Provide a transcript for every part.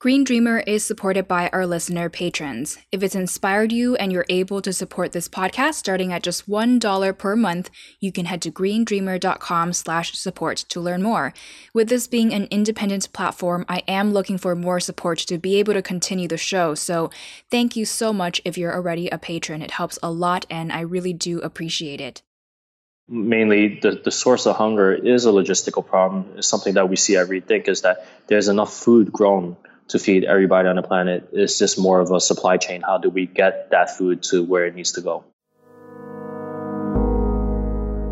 Green Dreamer is supported by our listener patrons. If it's inspired you and you're able to support this podcast starting at just $1 per month, you can head to greendreamer.com slash support to learn more. With this being an independent platform, I am looking for more support to be able to continue the show. So thank you so much if you're already a patron. It helps a lot and I really do appreciate it mainly the, the source of hunger is a logistical problem. It's something that we see every day is that there's enough food grown to feed everybody on the planet. It's just more of a supply chain. How do we get that food to where it needs to go?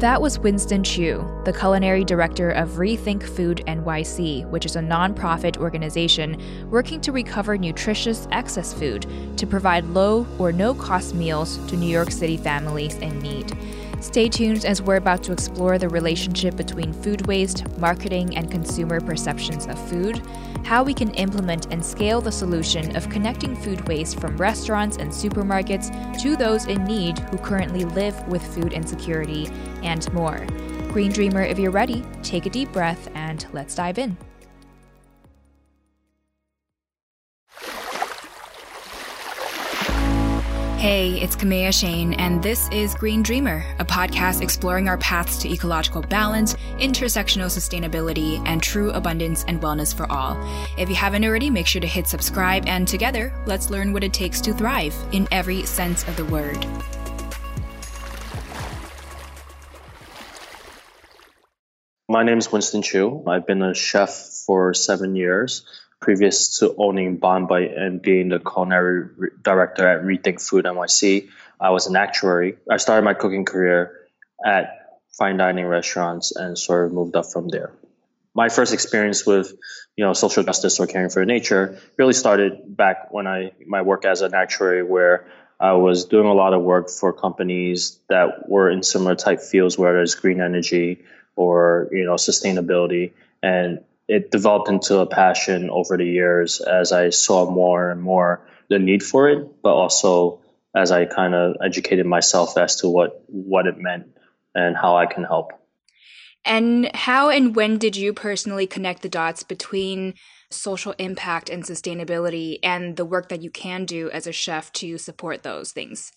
That was Winston Chiu, the culinary director of Rethink Food NYC, which is a nonprofit organization working to recover nutritious excess food to provide low or no cost meals to New York City families in need. Stay tuned as we're about to explore the relationship between food waste, marketing, and consumer perceptions of food, how we can implement and scale the solution of connecting food waste from restaurants and supermarkets to those in need who currently live with food insecurity, and more. Green Dreamer, if you're ready, take a deep breath and let's dive in. Hey, it's Kamea Chayne, and this is Green Dreamer, a podcast exploring our paths to ecological balance, intersectional sustainability, and true abundance and wellness for all. If you haven't already, make sure to hit subscribe, and together, let's learn what it takes to thrive in every sense of the word. My name is Winston Chiu. I've been a chef for seven years previous to owning Bonbite and being the culinary re- director at Rethink Food NYC, I was an actuary. I started my cooking career at fine dining restaurants and sort of moved up from there. My first experience with, you know, social justice or caring for nature really started back when I my work as an actuary, where I was doing a lot of work for companies that were in similar type fields, whether it's green energy or you know sustainability, and it developed into a passion over the years as I saw more and more the need for it, but also as I kind of educated myself as to what what it meant and how I can help. And how and when did you personally connect the dots between social impact and sustainability and the work that you can do as a chef to support those things?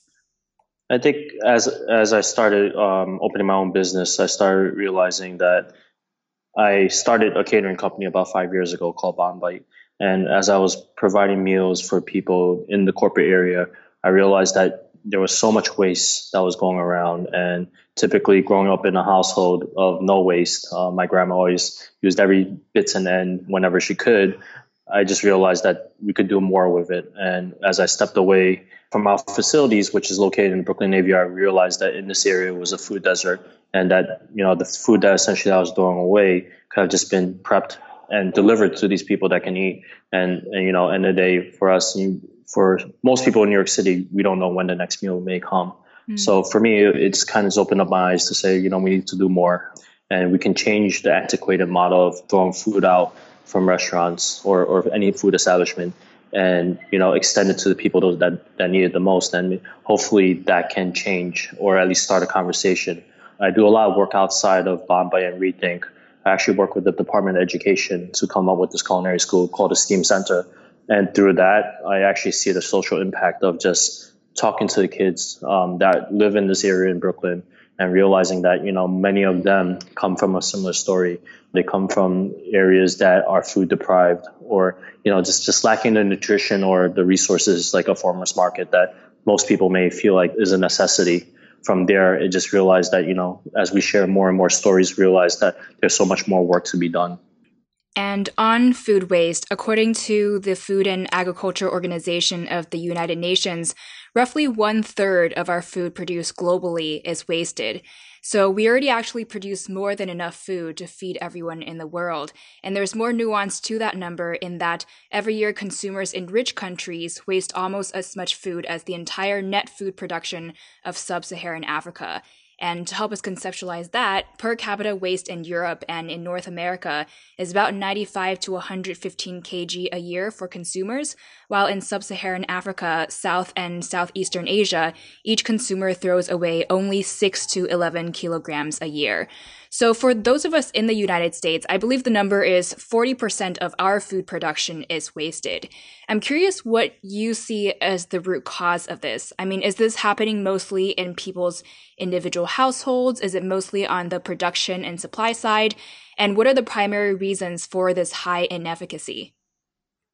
I think as as I started um, opening my own business, I started realizing that I started a catering company about five years ago called Bonbite. And as I was providing meals for people in the corporate area, I realized that there was so much waste that was going around. And typically, growing up in a household of no waste, uh, my grandma always used every bits and end whenever she could. I just realized that we could do more with it. And as I stepped away from our facilities, which is located in Brooklyn Navy, I realized that in this area was a food desert, and that you know the food that essentially I was throwing away could have just been prepped and delivered to these people that can eat. And, and you know, end of the day, for us, for most people in New York City, we don't know when the next meal may come. Mm. So for me, it's kind of opened up my eyes to say, you know, we need to do more, and we can change the antiquated model of throwing food out from restaurants or, or any food establishment and you know extend it to the people that that need it the most. And hopefully that can change or at least start a conversation. I do a lot of work outside of Bonbite and rethink. I actually work with the department of education to come up with this culinary school called the steam center. And through that i actually see the social impact of just talking to the kids um, that live in this area in brooklyn and realizing that you know many of them come from a similar story. They come from areas that are food deprived or you know just just lacking the nutrition or the resources like a farmers market that most people may feel like is a necessity. From there it just realized that you know as we share more and more stories realize that there's so much more work to be done and on food waste, according to the Food and Agriculture Organization of the United Nations, roughly one third of our food produced globally is wasted. So we already actually produce more than enough food to feed everyone in the world. And there's more nuance to that number in that every year consumers in rich countries waste almost as much food as the entire net food production of sub-Saharan Africa. And to help us conceptualize that, per capita waste in Europe and in North America is about 95 to 115 kg a year for consumers, while in sub Saharan Africa, South and Southeastern Asia, each consumer throws away only 6 to 11 kilograms a year. So, for those of us in the United States, I believe the number is 40% of our food production is wasted. I'm curious what you see as the root cause of this. I mean, is this happening mostly in people's individual households? Is it mostly on the production and supply side? And what are the primary reasons for this high inefficacy?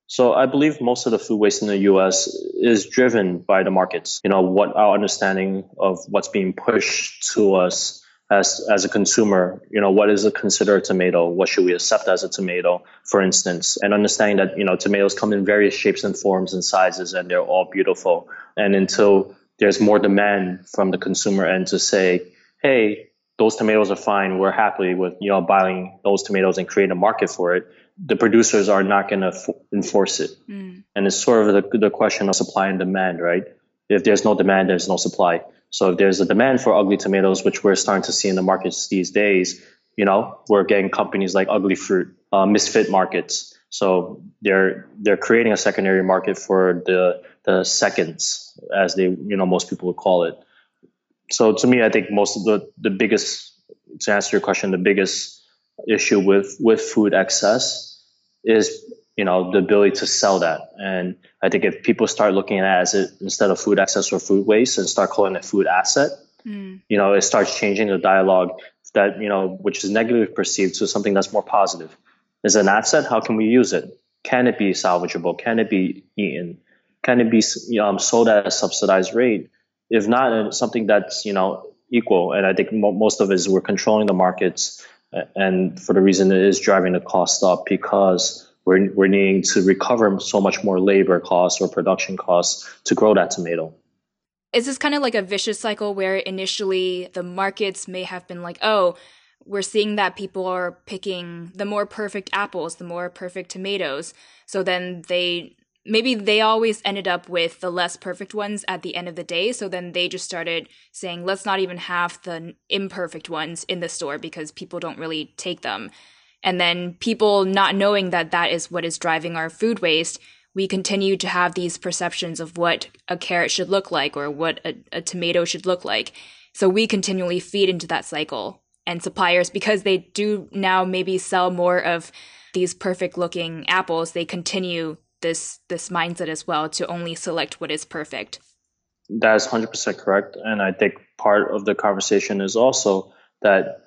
So I believe most of the food waste in the US is driven by the markets. You know, what our understanding of what's being pushed to us as as a consumer, you know, what is a considered tomato? What should we accept as a tomato, for instance? And understanding that, you know, tomatoes come in various shapes and forms and sizes and they're all beautiful. And until there's more demand from the consumer end to say, hey, those tomatoes are fine. We're happy with, you know, buying those tomatoes and create a market for it. The producers are not going to f- enforce it. Mm. And it's sort of the, the question of supply and demand, right? If there's no demand, there's no supply. So if there's a demand for ugly tomatoes, which we're starting to see in the markets these days, you know, we're getting companies like Ugly Fruit, uh, misfit markets. So they're they're creating a secondary market for the the seconds, as they you know most people would call it. So to me, I think most of the the biggest to answer your question, the biggest issue with with food excess is you know the ability to sell that. And i think if people start looking at it as it instead of food access or food waste and start calling it food asset mm. you know it starts changing the dialogue that you know which is negatively perceived to something that's more positive. Is an asset? How can we use it? Can it be salvageable? Can it be eaten? Can it be um, sold at a subsidized rate? If not something that's you know equal. And i think mo- most of it is we're controlling the markets and for the reason it is driving the cost up because we're, we're needing to recover so much more labor costs or production costs to grow that tomato. Is this kind of like a vicious cycle where initially the markets may have been like, oh, we're seeing that people are picking the more perfect apples, the more perfect tomatoes. So then they maybe they always ended up with the less perfect ones at the end of the day. So then they just started saying, let's not even have the imperfect ones in the store because people don't really take them. And then people not knowing that that is what is driving our food waste, we continue to have these perceptions of what a carrot should look like or what a, a tomato should look like. So we continually feed into that cycle. And suppliers, because they do now maybe sell more of these perfect looking apples, they continue this this mindset as well to only select what is perfect. That is 100% correct. And I think part of the conversation is also that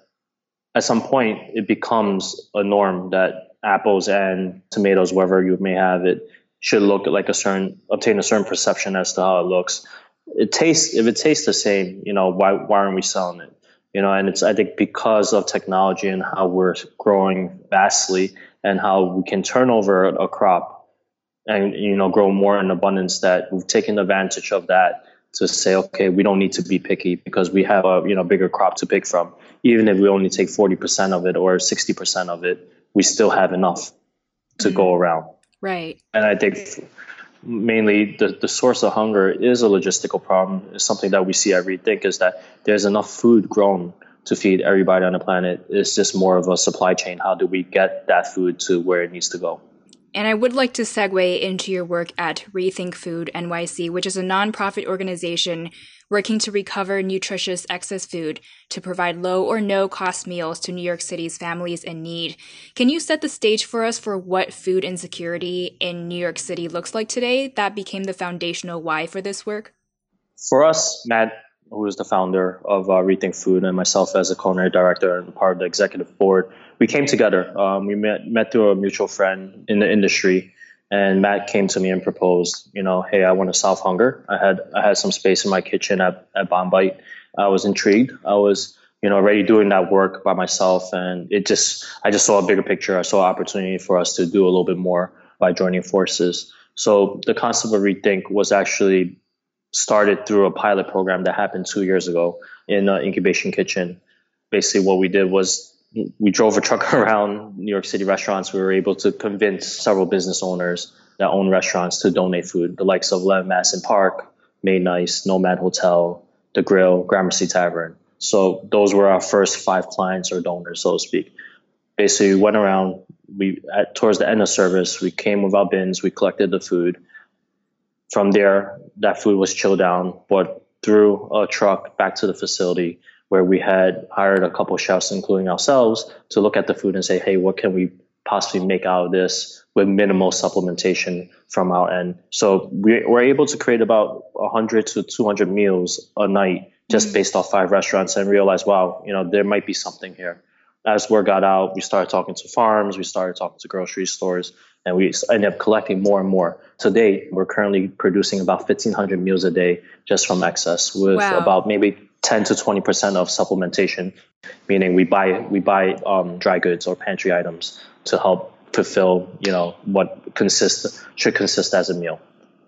at some point it becomes a norm that apples and tomatoes, wherever you may have it, should look like a certain obtain a certain perception as to how it looks. It tastes if it tastes the same, you know, why why aren't we selling it? You know, and it's I think because of technology and how we're growing vastly and how we can turn over a crop and you know grow more in abundance that we've taken advantage of that to say, okay, we don't need to be picky because we have a you know bigger crop to pick from. Even if we only take forty percent of it or sixty percent of it, we still have enough to mm-hmm. go around. Right. And I think mainly the, the source of hunger is a logistical problem. It's something that we see every day is that there's enough food grown to feed everybody on the planet. It's just more of a supply chain. How do we get that food to where it needs to go? And I would like to segue into your work at Rethink Food NYC, which is a nonprofit organization working to recover nutritious excess food to provide low or no cost meals to New York City's families in need. Can you set the stage for us for what food insecurity in New York City looks like today? That became the foundational why for this work. For us, Matt, who is the founder of uh, Rethink Food, and myself as a culinary director and part of the executive board, we came together. Um, we met met through a mutual friend in the industry, and Matt came to me and proposed, you know, hey, I want to solve hunger. I had I had some space in my kitchen at at Bonbite. I was intrigued. I was you know already doing that work by myself, and it just I just saw a bigger picture. I saw opportunity for us to do a little bit more by joining forces. So the concept of rethink was actually started through a pilot program that happened two years ago in an incubation kitchen. Basically, what we did was we drove a truck around New York City restaurants. We were able to convince several business owners that own restaurants to donate food, the likes of Eleven Madison Park, Made Nice, Nomad Hotel, The Grill, Gramercy Tavern. So those were our first five clients or donors, so to speak. Basically, we went around. We at, towards the end of service, we came with our bins. We collected the food. From there, that food was chilled down, brought through a truck back to the facility where we had hired a couple chefs, including ourselves, to look at the food and say, hey, what can we possibly make out of this with minimal supplementation from our end? So we were able to create about 100 to 200 meals a night just mm-hmm. based off five restaurants and realize, wow, you know, there might be something here. As word got out, we started talking to farms, we started talking to grocery stores, and we end up collecting more and more. Today, we're currently producing about 1,500 meals a day just from excess, with wow. about maybe 10 to 20 percent of supplementation, meaning we buy we buy um, dry goods or pantry items to help fulfill you know what consist should consist as a meal.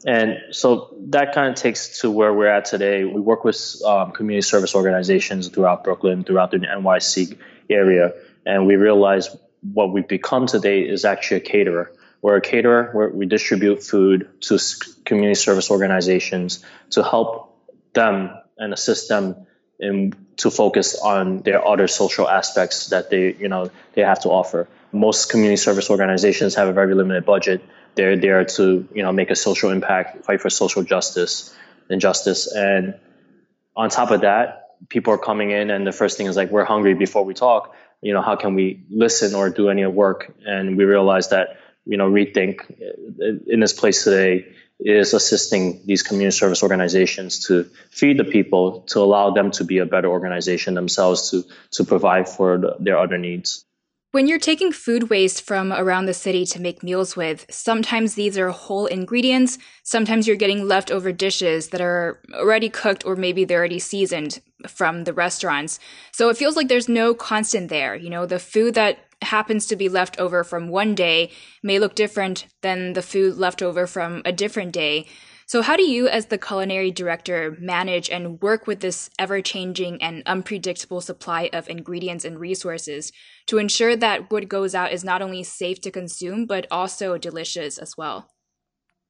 And so that kind of takes to where we're at today. We work with um, community service organizations throughout Brooklyn, throughout the NYC area, and we realize what we've become today is actually a caterer. We're a caterer where we distribute food to community service organizations to help them and assist them in to focus on their other social aspects that they you know they have to offer. Most community service organizations have a very limited budget. They're there to you know make a social impact, fight for social justice and justice, and on top of that, people are coming in and the first thing is like we're hungry before we talk. You know how can we listen or do any work? And we realize that you know rethink uh, in this place today is assisting these community service organizations to feed the people, to allow them to be a better organization themselves, to, to provide for the, their other needs. When you're taking food waste from around the city to make meals with, sometimes these are whole ingredients. Sometimes you're getting leftover dishes that are already cooked or maybe they're already seasoned from the restaurants. So it feels like there's no constant there. You know, the food that happens to be left over from one day may look different than the food left over from a different day. So, how do you, as the culinary director, manage and work with this ever changing and unpredictable supply of ingredients and resources to ensure that what goes out is not only safe to consume, but also delicious as well?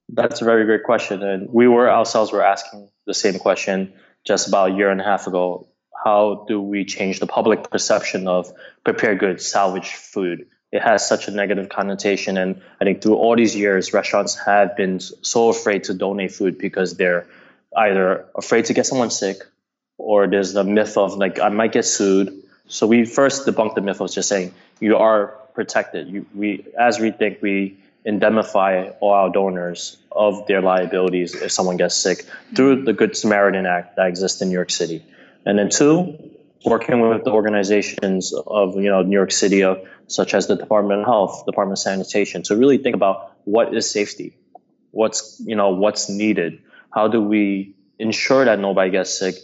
That's a very great question. And we were ourselves were asking the same question just about a year and a half ago how do we change the public perception of prepared goods, salvage food? It has such a negative connotation. And I think through all these years, restaurants have been so afraid to donate food because they're either afraid to get someone sick or there's the myth of like, I might get sued. So we first debunked the myth of just saying you are protected. You, we, as Rethink, we indemnify all our donors of their liabilities if someone gets sick through the Good Samaritan Act that exists in New York City. And then two, working with the organizations of you know New York City, uh, such as the Department of Health, Department of Sanitation, to really think about what is safety, what's you know what's needed, how do we ensure that nobody gets sick,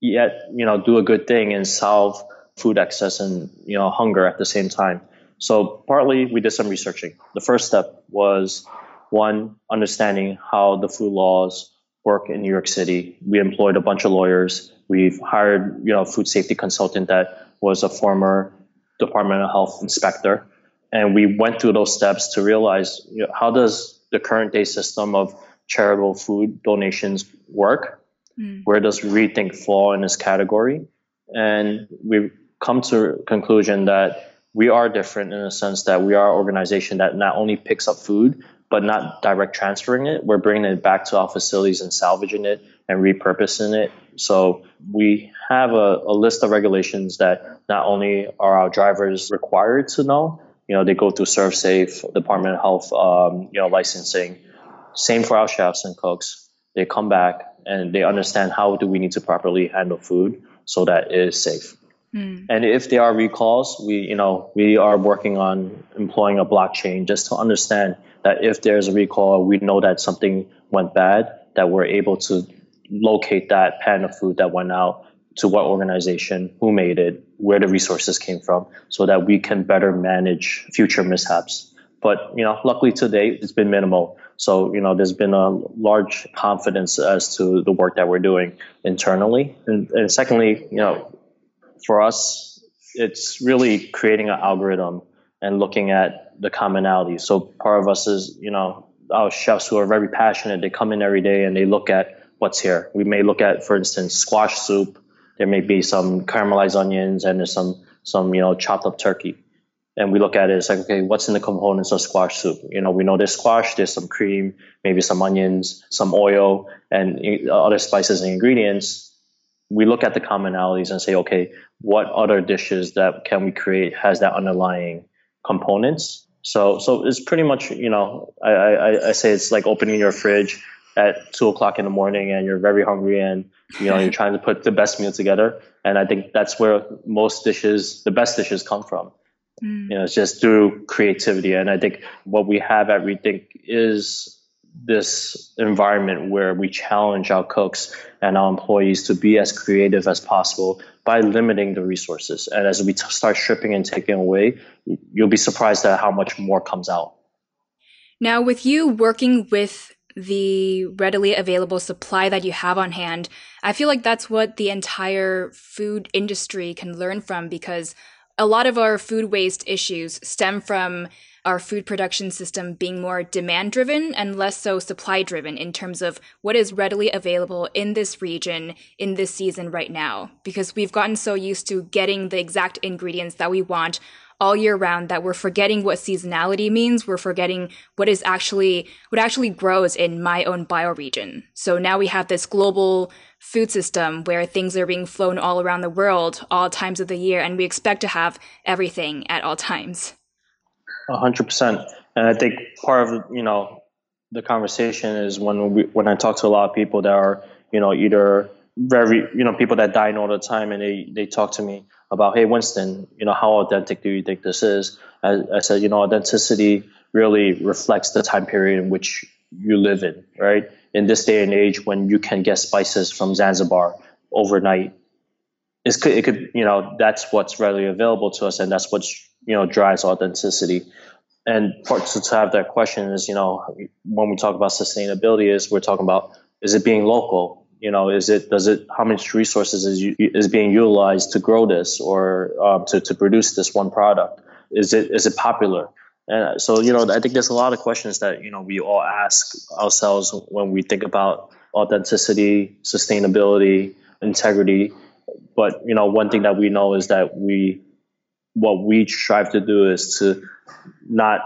yet you know do a good thing and solve food excess and you know hunger at the same time. So partly we did some researching. The first step was one understanding how the food laws work in New York City. We employed a bunch of lawyers. We've hired, you know, a food safety consultant that was a former Department of Health inspector. And we went through those steps to realize you know, how does the current day system of charitable food donations work? Mm. Where does Rethink fall in this category? And we've come to a conclusion that we are different in the sense that we are an organization that not only picks up food, but not direct transferring it. We're bringing it back to our facilities and salvaging it and repurposing it. So we have a, a list of regulations that not only are our drivers required to know, you know, they go through ServSafe, Department of Health, um, you know, licensing. Same for our chefs and cooks. They come back and they understand how do we need to properly handle food so that it is safe. Mm. And if there are recalls, we, you know, we are working on employing a blockchain just to understand that if there's a recall, we know that something went bad, that we're able to locate that pan of food that went out to what organization, who made it, where the resources came from, so that we can better manage future mishaps. But you know, luckily today it's been minimal. So you know, there's been a large confidence as to the work that we're doing internally. And, and secondly, you know, for us, it's really creating an algorithm and looking at the commonalities. So part of us is, you know, our chefs who are very passionate, they come in every day and they look at what's here. We may look at, for instance, squash soup. There may be some caramelized onions and there's some, some, you know, chopped up turkey. And we look at it, it's like, okay, what's in the components of squash soup? You know, we know there's squash, there's some cream, maybe some onions, some oil, and uh, other spices and ingredients. We look at the commonalities and say, okay, what other dishes that can we create has that underlying components? So, so it's pretty much, you know, I, I, I say it's like opening your fridge at two o'clock in the morning and you're very hungry and, you know, you're trying to put the best meal together. And I think that's where most dishes, the best dishes come from. Mm. You know, it's just through creativity. And I think what we have at Rethink is this environment where we challenge our cooks and our employees to be as creative as possible by limiting the resources. And as we t- start stripping and taking away, you'll be surprised at how much more comes out. Now, with you working with the readily available supply that you have on hand, I feel like that's what the entire food industry can learn from because a lot of our food waste issues stem from our food production system being more demand driven and less so supply driven in terms of what is readily available in this region in this season right now. Because we've gotten so used to getting the exact ingredients that we want all year round that we're forgetting what seasonality means. We're forgetting what is actually, what actually grows in my own bioregion. So now we have this global food system where things are being flown all around the world all times of the year and we expect to have everything at all times hundred percent. And I think part of you know the conversation is when we when I talk to a lot of people that are you know either very you know people that dine all the time and they they talk to me about hey Winston you know how authentic do you think this is? I, I said you know authenticity really reflects the time period in which you live in, right? In this day and age, when you can get spices from Zanzibar overnight, it's, it could, you know, that's what's readily available to us, and that's what's you know drives authenticity. And to have that question is, you know, when we talk about sustainability, is we're talking about is it being local? You know, is it does it how much resources is is being utilized to grow this or um, to to produce this one product? Is it is it popular? And so, you know, I think there's a lot of questions that you know we all ask ourselves when we think about authenticity, sustainability, integrity. But you know, one thing that we know is that we what we strive to do is to not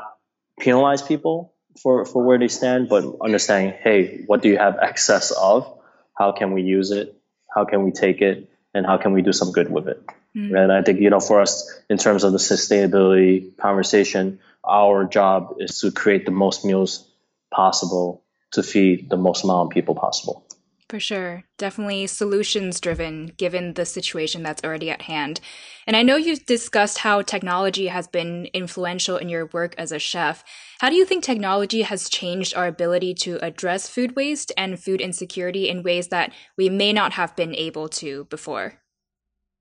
penalize people for, for where they stand, but understanding, hey, what do you have excess of? How can we use it? How can we take it? And how can we do some good with it? Mm-hmm. And I think, you know, for us, in terms of the sustainability conversation, our job is to create the most meals possible to feed the most amount of people possible. For sure. Definitely solutions driven given the situation that's already at hand. And I know you've discussed how technology has been influential in your work as a chef. How do you think technology has changed our ability to address food waste and food insecurity in ways that we may not have been able to before?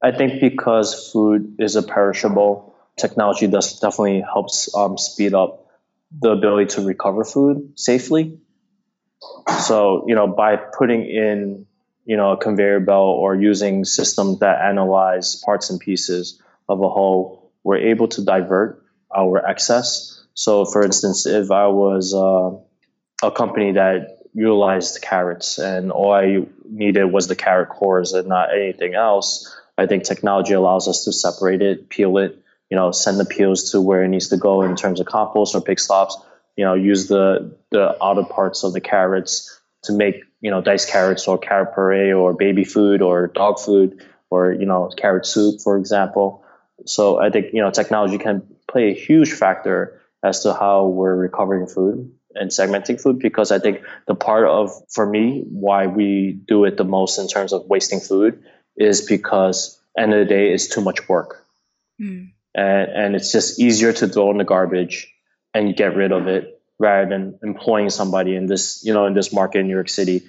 I think because food is a perishable, technology does definitely helps um, speed up the ability to recover food safely so, you know, by putting in, you know, a conveyor belt or using systems that analyze parts and pieces of a whole, we're able to divert our excess. So, for instance, if I was uh, a company that utilized carrots and all I needed was the carrot cores and not anything else, I think technology allows us to separate it, peel it, you know, send the peels to where it needs to go in terms of compost or pig slops, you know, use the the outer parts of the carrots to make you know diced carrots or carrot puree or baby food or dog food or you know carrot soup, for example. So I think you know technology can play a huge factor as to how we're recovering food and segmenting food because I think the part of for me why we do it the most in terms of wasting food is because end of the day it's too much work. Mm. And, and it's just easier to throw in the garbage and get rid of it rather than employing somebody in this, you know, in this market in New York City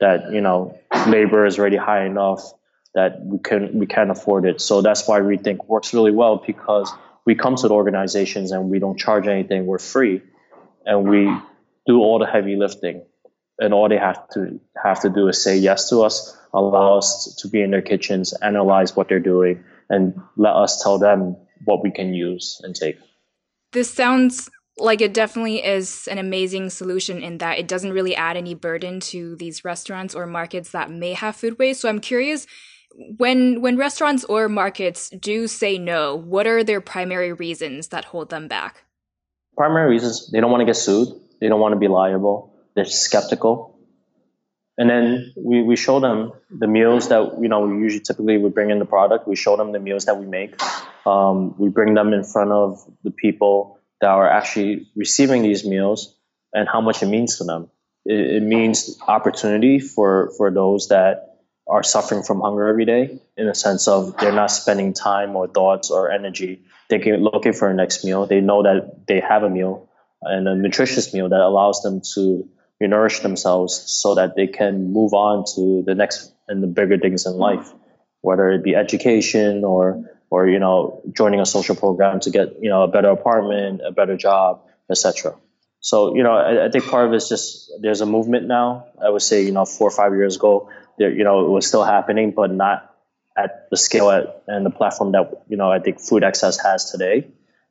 that, you know, labor is already high enough that we can we can't afford it. So that's why Rethink works really well because we come to the organizations and we don't charge anything, we're free. And we do all the heavy lifting. And all they have to have to do is say yes to us, allow us to be in their kitchens, analyze what they're doing, and let us tell them what we can use and take. This sounds like it definitely is an amazing solution in that it doesn't really add any burden to these restaurants or markets that may have food waste. So I'm curious when when restaurants or markets do say no, what are their primary reasons that hold them back? Primary reasons they don't want to get sued, they don't want to be liable, they're skeptical. and then we, we show them the meals that you know we usually typically we bring in the product we show them the meals that we make um, we bring them in front of the people that are actually receiving these meals and how much it means to them. It, it means opportunity for for those that are suffering from hunger every day in the sense of they're not spending time or thoughts or energy. Thinking looking for a next meal. They know that they have a meal and a nutritious meal that allows them to nourish themselves so that they can move on to the next and the bigger things in life, whether it be education or or you know joining a social program to get you know a better apartment, a better job, etc. So you know I, I, think part of it is just there's a movement now. I would say you know four or five years ago, there you know it was still happening, but not at the scale at, and the platform that you know I think Food Access has today.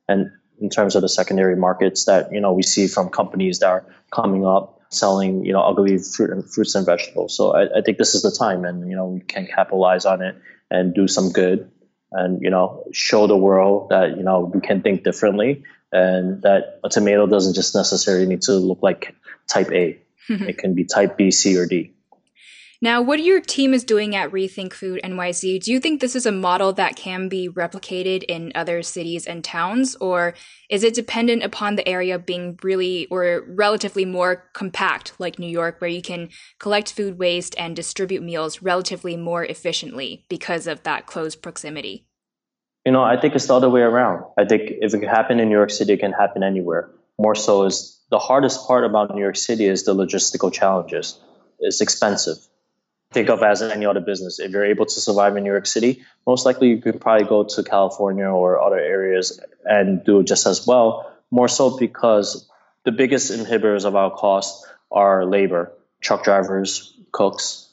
And in terms of the secondary markets that you know we see from companies that are coming up selling you know ugly fruit and fruits and vegetables. So I, I think this is the time, and you know we can capitalize on it and do some good, and you know show the world that you know we can think differently, and that a tomato doesn't just necessarily need to look like type A. it can be type B, C, or D. Now, what your team is doing at Rethink Food NYC, do you think this is a model that can be replicated in other cities and towns, or is it dependent upon the area being really or relatively more compact, like New York, where you can collect food waste and distribute meals relatively more efficiently because of that close proximity? You know, I think it's the other way around. I think if it can happen in New York City, it can happen anywhere. More so is the hardest part about New York City is the logistical challenges. It's expensive think of as any other business. If you're able to survive in New York City, most likely you could probably go to California or other areas and do just as well. More so because the biggest inhibitors of our cost are labor, truck drivers, cooks,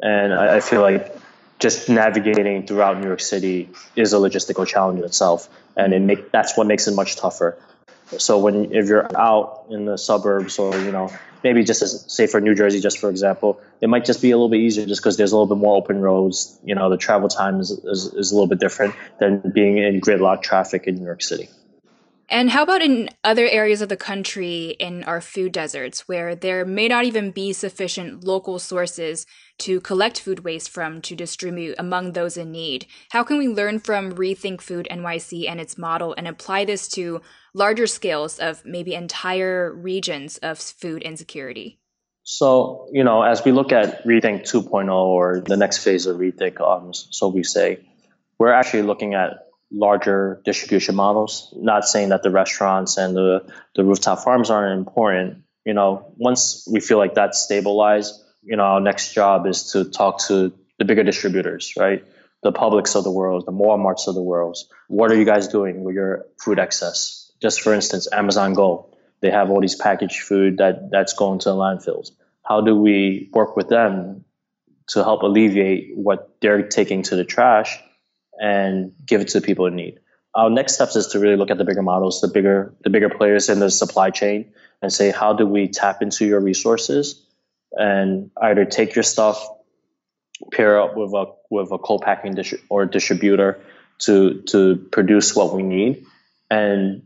and I, I feel like just navigating throughout New York City is a logistical challenge in itself, and it make that's what makes it much tougher. So when if you're out in the suburbs or you know maybe just as say for New Jersey, just for example, it might just be a little bit easier just because there's a little bit more open roads. You know, the travel time is, is, is a little bit different than being in gridlock traffic in New York City. And how about in other areas of the country in our food deserts where there may not even be sufficient local sources to collect food waste from to distribute among those in need? How can we learn from Rethink Food NYC and its model and apply this to larger scales of maybe entire regions of food insecurity? So, you know, as we look at Rethink 2.0 or the next phase of Rethink, um, so we say, we're actually looking at larger distribution models. Not saying that the restaurants and the, the rooftop farms aren't important. You know, once we feel like that's stabilized, you know, our next job is to talk to the bigger distributors, right? The Publix of the world, the Walmarts of the world. What are you guys doing with your food excess? Just for instance, Amazon Go. They have all these packaged food that, that's going to landfills. How do we work with them to help alleviate what they're taking to the trash and give it to people in need. Our next steps is to really look at the bigger models, the bigger the bigger players in the supply chain, and say how do we tap into your resources and either take your stuff, pair up with a with a co-packing or distributor to to produce what we need, and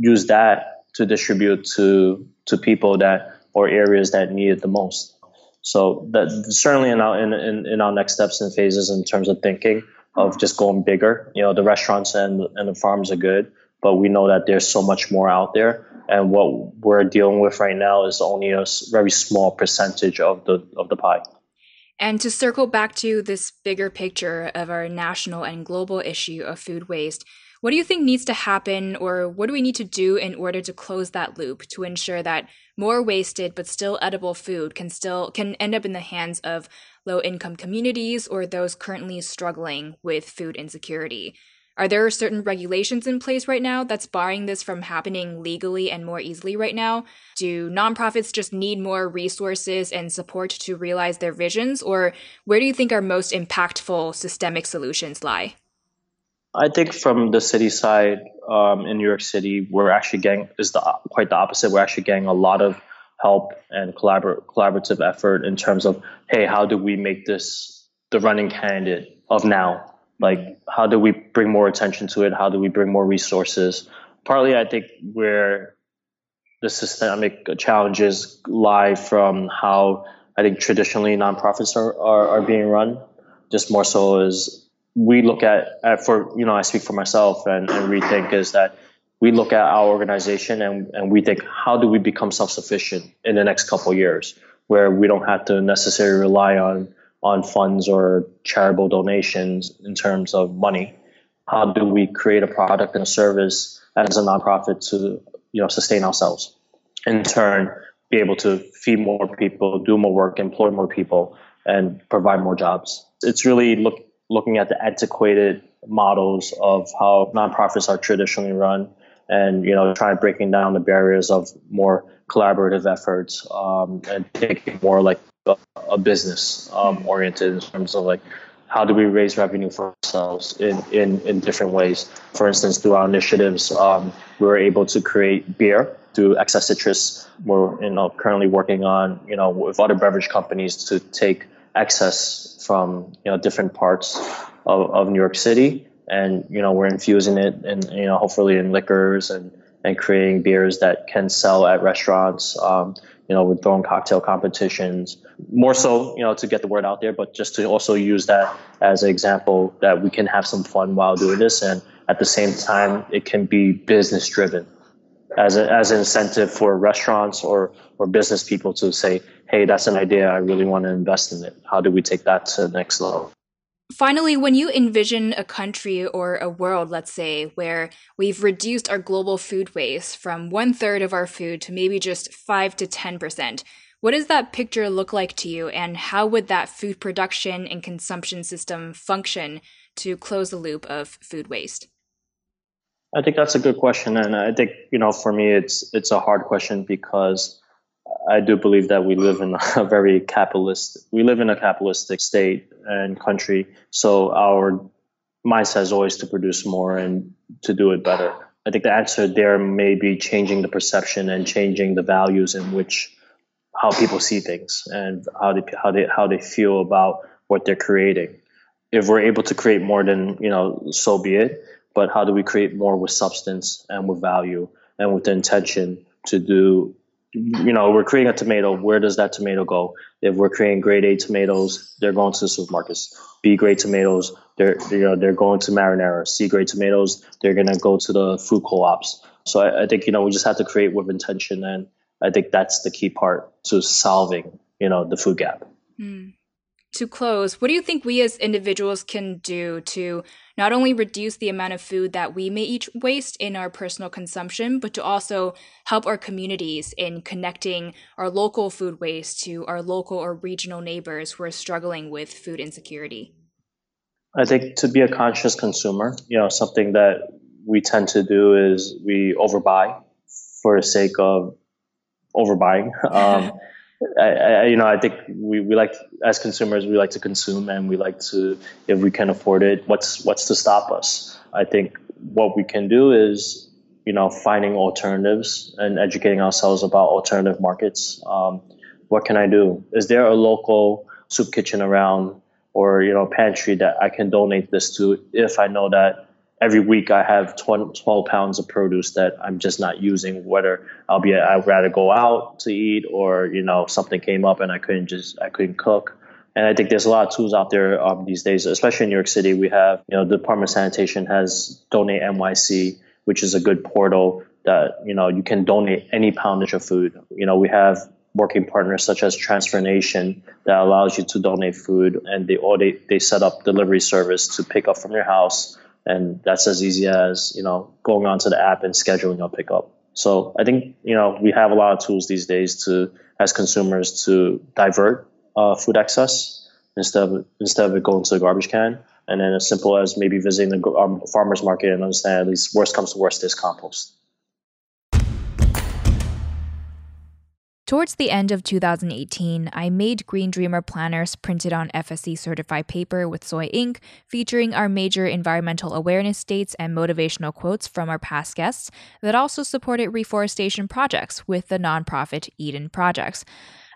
use that to distribute to to people that or areas that need it the most. So that certainly in our in, in, in our next steps and phases in terms of thinking of just going bigger. You know, the restaurants and and the farms are good, but we know that there's so much more out there. And what we're dealing with right now is only a very small percentage of the of the pie. And to circle back to this bigger picture of our national and global issue of food waste, what do you think needs to happen, or what do we need to do in order to close that loop to ensure that more wasted but still edible food can still can end up in the hands of low income communities or those currently struggling with food insecurity? Are there certain regulations in place right now that's barring this from happening legally and more easily right now? Do nonprofits just need more resources and support to realize their visions? Or where do you think our most impactful systemic solutions lie? I think from the city side um, in New York City, we're actually getting is the quite the opposite. We're actually getting a lot of help and collabor- collaborative effort in terms of hey, how do we make this the running candidate of now? Like, how do we bring more attention to it? How do we bring more resources? Partly, I think where the systemic challenges lie from how I think traditionally nonprofits are, are, are being run. Just more so is we look at, at, for you know I speak for myself and, and rethink is that we look at our organization and, and we think how do we become self-sufficient in the next couple years where we don't have to necessarily rely on on funds or charitable donations in terms of money? How do we create a product and a service as a nonprofit to you know sustain ourselves? In turn be able to feed more people do more work employ more people and provide more jobs. It's really look, looking at the antiquated models of how nonprofits are traditionally run and you know trying breaking down the barriers of more collaborative efforts um, and taking more like a, a business um, oriented in terms of like how do we raise revenue for ourselves in, in, in different ways. For instance, through our initiatives, um, we were able to create beer through excess citrus. We're you know currently working on you know with other beverage companies to take excess from you know different parts of, of New York City. And you know we're infusing it and you know hopefully in liquors and and creating beers that can sell at restaurants. Um, you know, we're throwing cocktail competitions, more so, you know, to get the word out there, but just to also use that as an example that we can have some fun while doing this, and at the same time, it can be business driven as a, as an incentive for restaurants or or business people to say, hey, that's an idea, I really want to invest in it. How do we take that to the next level? Finally, when you envision a country or a world, let's say, where we've reduced our global food waste from one third of our food to maybe just 5 to 10%, what does that picture look like to you, and how would that food production and consumption system function to close the loop of food waste? I think that's a good question, and I think you know, for me, it's it's a hard question because I do believe that we live in a very capitalist. We live in a capitalistic state and country, so our mindset is always to produce more and to do it better. I think the answer there may be changing the perception and changing the values in which how people see things and how they how they how they feel about what they're creating. If we're able to create more than you know, so be it. But how do we create more with substance and with value and with the intention to do you know, we're creating a tomato. Where does that tomato go? If we're creating grade A tomatoes, they're going to the supermarkets. B grade tomatoes, they're you know they're going to marinara. C grade tomatoes, they're gonna go to the food co-ops. So I, I think you know we just have to create with intention, and I think that's the key part to solving you know the food gap. Mm to close, what do you think we as individuals can do to not only reduce the amount of food that we may each waste in our personal consumption, but to also help our communities in connecting our local food waste to our local or regional neighbors who are struggling with food insecurity? I think to be a conscious consumer, you know, something that we tend to do is we overbuy for the sake of overbuying. Um, I, I, you know, I think we, we like as consumers we like to consume and we like to if we can afford it. What's what's to stop us? I think what we can do is you know finding alternatives and educating ourselves about alternative markets. Um, what can I do? Is there a local soup kitchen around or you know pantry that I can donate this to if I know that every week I have 12 pounds of produce that I'm just not using, whether I'll be, I'd rather go out to eat or, you know, something came up and I couldn't just, I couldn't cook. And I think there's a lot of tools out there um, these days, especially in New York City. We have, you know, the Department of Sanitation has Donate NYC, which is a good portal that, you know, you can donate any poundage of food. You know, we have working partners such as Transfernation that allows you to donate food and they, or they, they set up delivery service to pick up from your house and that's as easy as you know going onto the app and scheduling a pickup. So i think you know we have a lot of tools these days to as consumers to divert uh, food excess instead of instead of it going to the garbage can. And then as simple as maybe visiting the um, farmers market and understand at least worst comes to worst is compost Towards the end of 2018, I made Green Dreamer planners printed on FSC certified paper with soy ink, featuring our major environmental awareness dates and motivational quotes from our past guests that also supported reforestation projects with the nonprofit Eden Projects.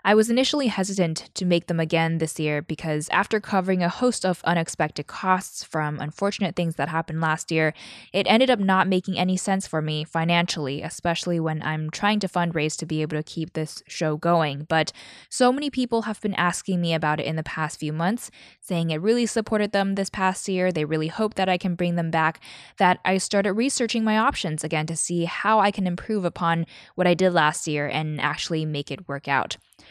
I was initially hesitant to make them again this year because after covering a host of unexpected costs from unfortunate things that happened last year, it ended up not making any sense for me financially, especially when I'm trying to fundraise to be able to keep this show going. But so many people have been asking me about it in the past few months, saying it really supported them this past year. They really hope that I can bring them back, that I started researching my options again to see how I can improve upon what I did last year and actually make it work out.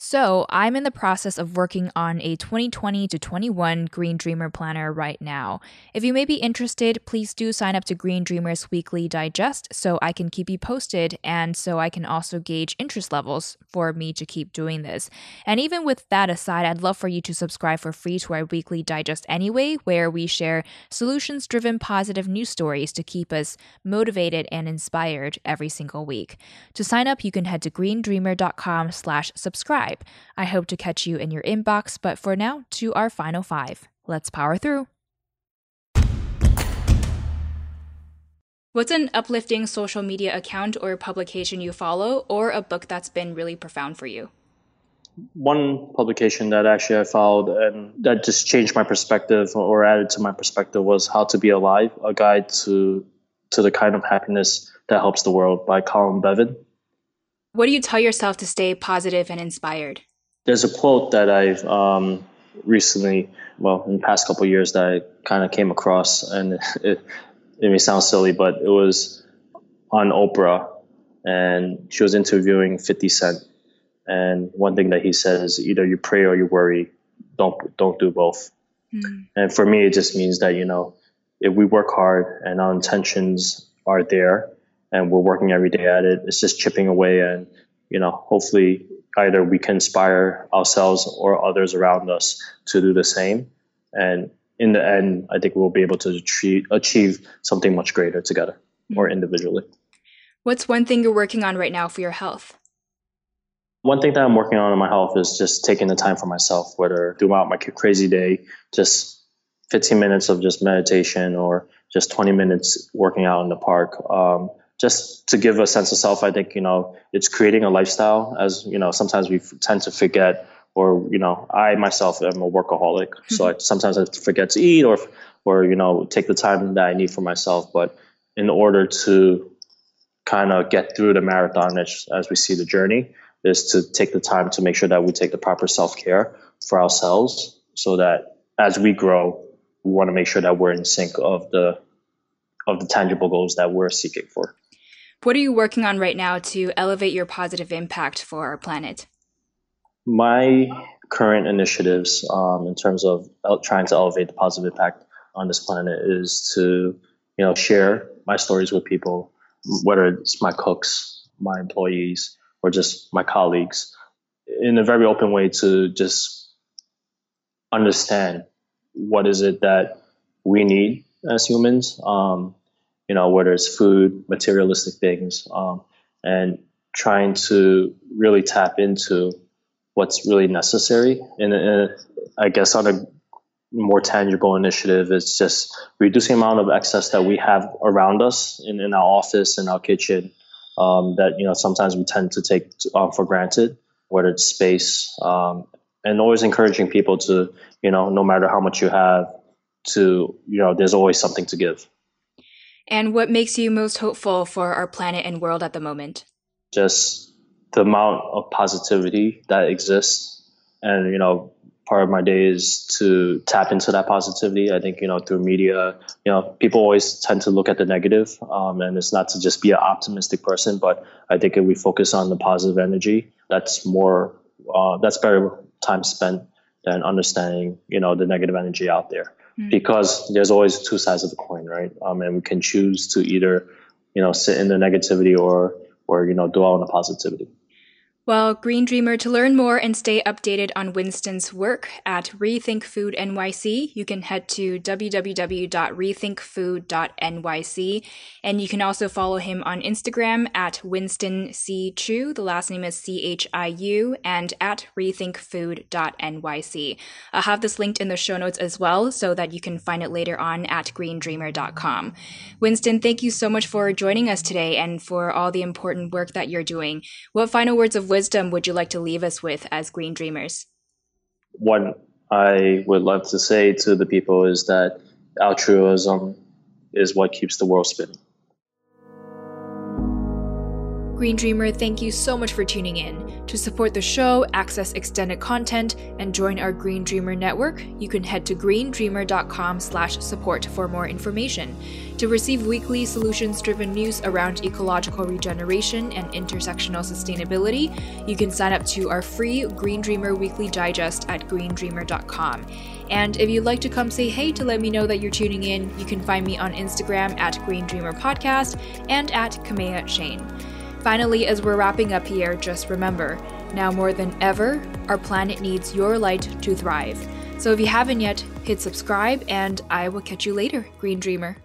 So, I'm in the process of working on a 2020 to 21 Green Dreamer planner right now. If you may be interested, please do sign up to Green Dreamers Weekly Digest so I can keep you posted and so I can also gauge interest levels for me to keep doing this. And even with that aside, I'd love for you to subscribe for free to our weekly digest anyway, where we share solutions driven positive news stories to keep us motivated and inspired every single week. To sign up, you can head to greendreamer.com slash subscribe subscribe. I hope to catch you in your inbox, but for now, to our final five. Let's power through. What's an uplifting social media account or publication you follow, or a book that's been really profound for you? One publication that actually I followed and that just changed my perspective or added to my perspective was How to Be Alive, a guide to to the kind of happiness that helps the world by Colin Beavan. What do you tell yourself to stay positive and inspired? There's a quote that I've um, recently, well, in the past couple years, that I kind of came across, and it, it may sound silly, but it was on Oprah, and she was interviewing 50 Cent. And one thing that he said is either you pray or you worry. Don't don't do both. Mm. And for me, it just means that you know, if we work hard and our intentions are there, and we're working every day at it. It's just chipping away, and you know, hopefully, either we can inspire ourselves or others around us to do the same. And in the end, I think we'll be able to achieve, achieve something much greater together mm-hmm. or individually. What's one thing you're working on right now for your health? One thing that I'm working on in my health is just taking the time for myself, whether throughout my crazy day, just 15 minutes of just meditation or just 20 minutes working out in the park. Um, just to give a sense of self, I think, you know, it's creating a lifestyle as, you know, sometimes we tend to forget or, you know, I myself am a workaholic. Mm-hmm. So I, sometimes I forget to eat or, or, you know, take the time that I need for myself. But in order to kind of get through the marathon as, as we see the journey is to take the time to make sure that we take the proper self-care for ourselves so that as we grow, we want to make sure that we're in sync of the of the tangible goals that we're seeking for. What are you working on right now to elevate your positive impact for our planet? My current initiatives um, in terms of trying to elevate the positive impact on this planet is to, you know, share my stories with people, whether it's my cooks, my employees, or just my colleagues, in a very open way to just understand what is it that we need as humans, um, you know, whether it's food, materialistic things, um, and trying to really tap into what's really necessary. And, and I guess on a more tangible initiative is just reducing the amount of excess that we have around us in, in our office in our kitchen um, that you know sometimes we tend to take um, for granted whether it's space um, and always encouraging people to you know no matter how much you have to you know there's always something to give and what makes you most hopeful for our planet and world at the moment? Just the amount of positivity that exists. And, you know, part of my day is to tap into that positivity. I think, you know, through media, you know, people always tend to look at the negative, um, and it's not to just be an optimistic person, but I think if we focus on the positive energy, that's more, uh, that's better time spent than understanding, you know, the negative energy out there. Mm. because there's always two sides of the coin, right? Um, and we can choose to either, you know, sit in the negativity or, or you know, dwell on the positivity. Well, Green Dreamer, to learn more and stay updated on Winston's work at Rethink Food NYC, you can head to www.rethinkfood.nyc. And you can also follow him on Instagram at Winston C. Chiu. The last name is C H I U, and at rethinkfood.nyc. I'll have this linked in the show notes as well so that you can find it later on at greendreamer.com. Winston, thank you so much for joining us today and for all the important work that you're doing. What final words of wisdom? Wisdom would you like to leave us with as Green Dreamers? What I would love to say to the people is that altruism is what keeps the world spinning. Green Dreamer, thank you so much for tuning in. To support the show, access extended content, and join our Green Dreamer network, you can head to greendreamer.com/support for more information. To receive weekly solutions-driven news around ecological regeneration and intersectional sustainability, you can sign up to our free Green Dreamer weekly digest at greendreamer.com. And if you'd like to come say hey to let me know that you're tuning in, you can find me on Instagram at Green Dreamer Podcast and at Kamea Chayne. Finally, as we're wrapping up here, just remember now more than ever, our planet needs your light to thrive. So if you haven't yet, hit subscribe, and I will catch you later, Green Dreamer.